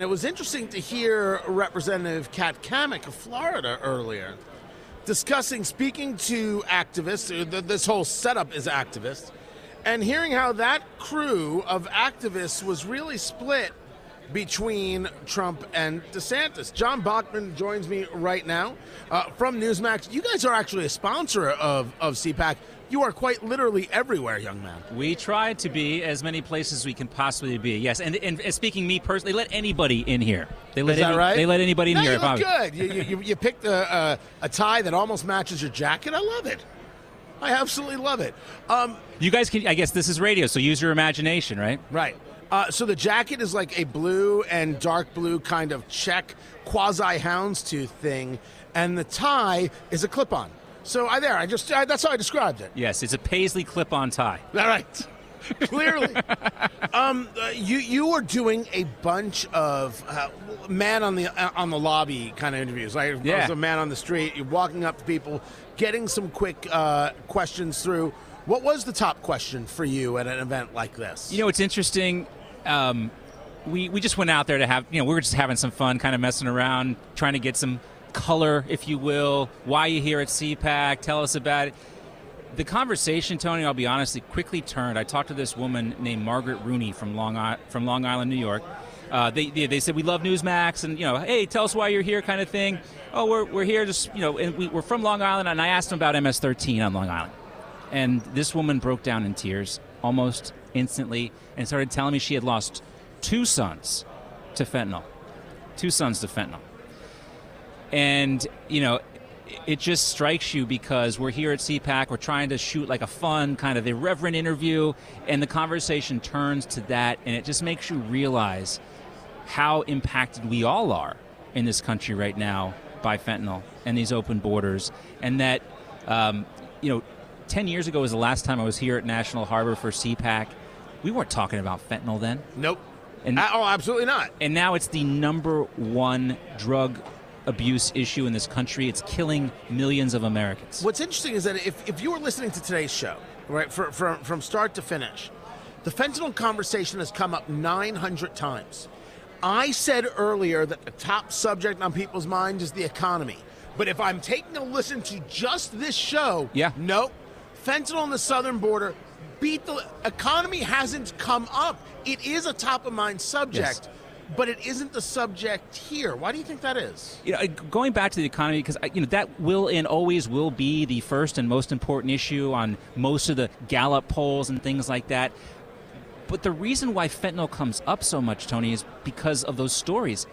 It was interesting to hear Representative Kat Cammack of Florida earlier discussing, speaking to activists, uh, this whole setup is activists, and hearing how that crew of activists was really split between Trump and DeSantis. John Bachman joins me right now uh, from Newsmax. You guys are actually a sponsor of, of CPAC. You are quite literally everywhere, young man. We try to be as many places we can possibly be. Yes, and, and, and speaking me personally, they let anybody in here. They let Is that any, right? They let anybody in no, here. You look good. You, you, you- picked a, a, a tie that almost matches your jacket. I love it. I absolutely love it. Um, You guys can. I guess this is radio, so use your imagination, right? Right. Uh, so the jacket is like a blue and dark blue kind of check quasi houndstooth thing, and the tie is a clip-on. So I there, I just I, that's how I described it. Yes, it's a paisley clip-on tie. All right. Clearly, um, uh, you you are doing a bunch of uh, man on the uh, on the lobby kind of interviews. Like if I Yeah. was a man on the street. You're walking up to people, getting some quick uh, questions through. What was the top question for you at an event like this? You know, it's interesting. Um, we we just went out there to have you know we were just having some fun, kind of messing around, trying to get some color, if you will. Why you here at CPAC? Tell us about it. The conversation, Tony, I'll be honest, it quickly turned. I talked to this woman named Margaret Rooney from Long I- from Long Island, New York. Uh, they, they they said we love Newsmax, and you know, hey, tell us why you're here, kind of thing. Oh, we're we're here, just you know, and we, we're from Long Island, and I asked them about MS-13 on Long Island, and this woman broke down in tears almost instantly and started telling me she had lost two sons to fentanyl, two sons to fentanyl, and you know it just strikes you because we're here at CPAC, we're trying to shoot like a fun, kind of irreverent interview, and the conversation turns to that, and it just makes you realize how impacted we all are in this country right now by fentanyl and these open borders, and that, um, you know, 10 years ago was the last time I was here at National Harbor for CPAC. We weren't talking about fentanyl then. Nope. And, oh, absolutely not. and now it's the number one drug abuse issue in this country. It's killing millions of Americans. What's interesting is that if, if you were listening to today's show, right, for, from, from start to finish, the fentanyl conversation has come up 900 times. I said earlier that the top subject on people's minds is the economy. But if I'm taking a listen to just this show, Yeah. nope. Fentanyl on the southern border beat the economy hasn't come up. It is a top of mind subject, but it isn't the subject here. Why do you think that is? you know, uh, going back to the economy, because you know that will and always will be the first and most important issue on most of the Gallup polls and things like that. But the reason why fentanyl comes up so much, Tony, is because of those stories.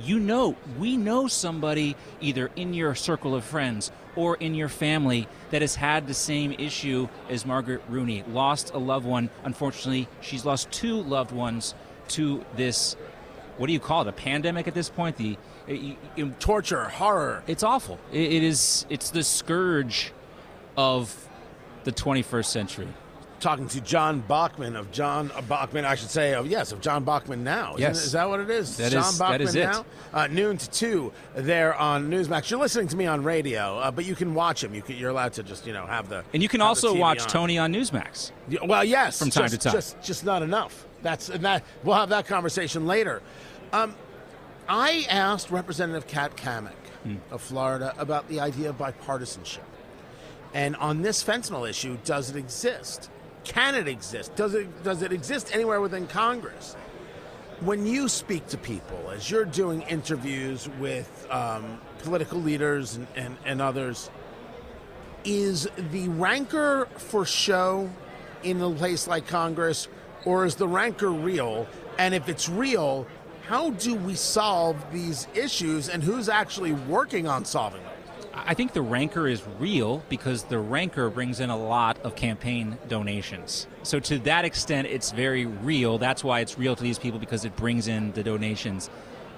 You know, we know somebody either in your circle of friends or in your family that has had the same issue as Margaret Rooney, lost a loved one. Unfortunately, she's lost two loved ones to this. What do you call it? A pandemic at this point? The it- it- Torture, horror. it's awful. It, it is. It's the scourge of the 21st century. talking to John Bachman of John Bachman, I should say, of yes, of John Bachman now. Yes. it- is that what it is? That John is- Bachman that is it. now. Uh, noon to two there on Newsmax. You're listening to me on radio, uh, but you can watch him. You can, you're allowed to just you know have the And you can also watch on. Tony on Newsmax. Well, yes, From time just, to time. just just not enough. That's and that. We'll have that conversation later. Um, I asked Representative Kat Hmm. of Florida about the idea of bipartisanship, and on this fentanyl issue, does it exist? Can it exist? Does it does it exist anywhere within Congress? When you speak to people, as you're doing interviews with um, political leaders and, and, and others, is the rancor for show in a place like Congress, or is the rancor real? And if it's real, how do we solve these issues, and who's actually working on solving them? I think the rancor is real because the rancor brings in a lot of campaign donations. So to that extent, it's very real. That's why it's real to these people because it brings in the donations.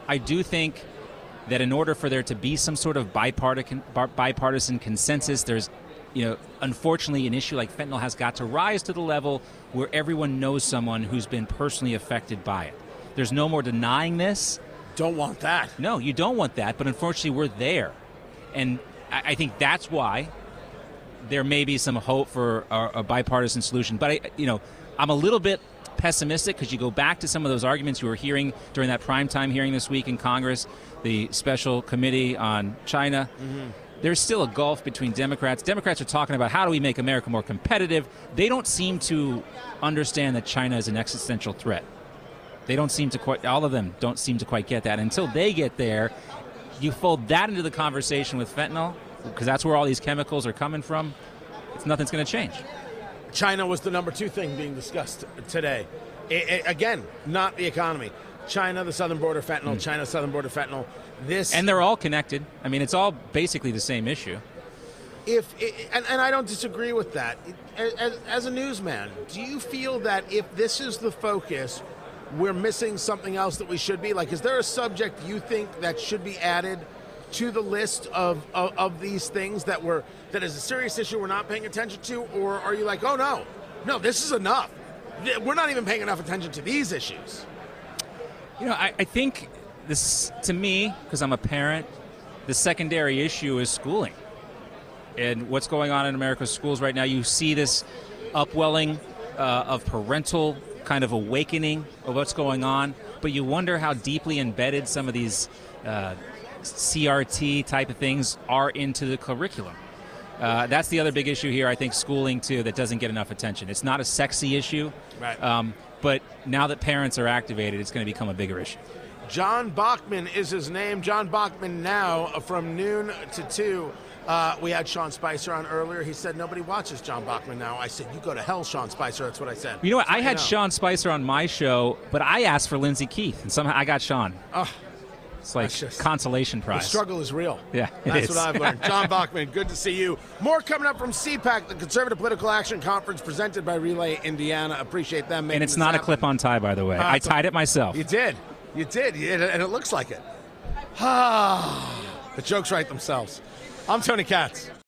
I do think that in order for there to be some sort of bipartisan, bipartisan consensus, there's, you know, unfortunately, an issue like fentanyl has got to rise to the level where everyone knows someone who's been personally affected by it. There's no more denying this. Don't want that. No, you don't want that, but unfortunately, we're there. And I I think that's why there may be some hope for a, a bipartisan solution. But I, you know, I'm a little bit pessimistic because you go back to some of those arguments you were hearing during that primetime hearing this week in Congress, the special committee on China. Mm-hmm. There's still a gulf between Democrats. Democrats are talking about how do we make America more competitive. They don't seem to understand that China is an existential threat. They don't seem to quite, all of them don't seem to quite get that. Until they get there, you fold that into the conversation with fentanyl, because that's where all these chemicals are coming from, it's, nothing's going to change. China was the number two thing being discussed today. I- I- again, not the economy. China, the southern border fentanyl. Hmm. China, southern border fentanyl. This. And they're all connected. I mean, it's all basically the same issue. if and, and I don't disagree with that. As, as a newsman, do you feel that if this is the focus, we're missing something else that we should be? Like, is there a subject you think that should be added to the list of, of, of these things that were that is a serious issue we're not paying attention to, or are you like, oh no, no, this is enough. We're not even paying enough attention to these issues. You know, I, I think this, to me, because I'm a parent, the secondary issue is schooling. And what's going on in America's schools right now, you see this upwelling uh, of parental kind of awakening of what's going on, but you wonder how deeply embedded some of these uh, CRT type of things are into the curriculum. Uh, that's the other big issue here. I think schooling too that doesn't get enough attention. It's not a sexy issue, Right. Um, but now that parents are activated, it's going to become a bigger issue. John Bachman is his name. John Bachman now uh, from noon to two. Uh, we had Sean Spicer on earlier. He said nobody watches John Bachman now. I said, you go to hell, Sean Spicer. That's what I said. You know what? I had know. Sean Spicer on my show, but I asked for Lyndsay Keith, and somehow I got Sean. Oh, It's like just- consolation prize. the struggle is real. Yeah, it That's is. what I've learned. John Bachman, good to see you. More coming up from CPAC, the Conservative Political Action Conference presented by Relay Indiana. Appreciate them making and it's not a clip-on tie, by the way. Ah, I tied it myself. You did. You did. And it looks like it. Ah, the jokes write themselves. I'm Tony Katz.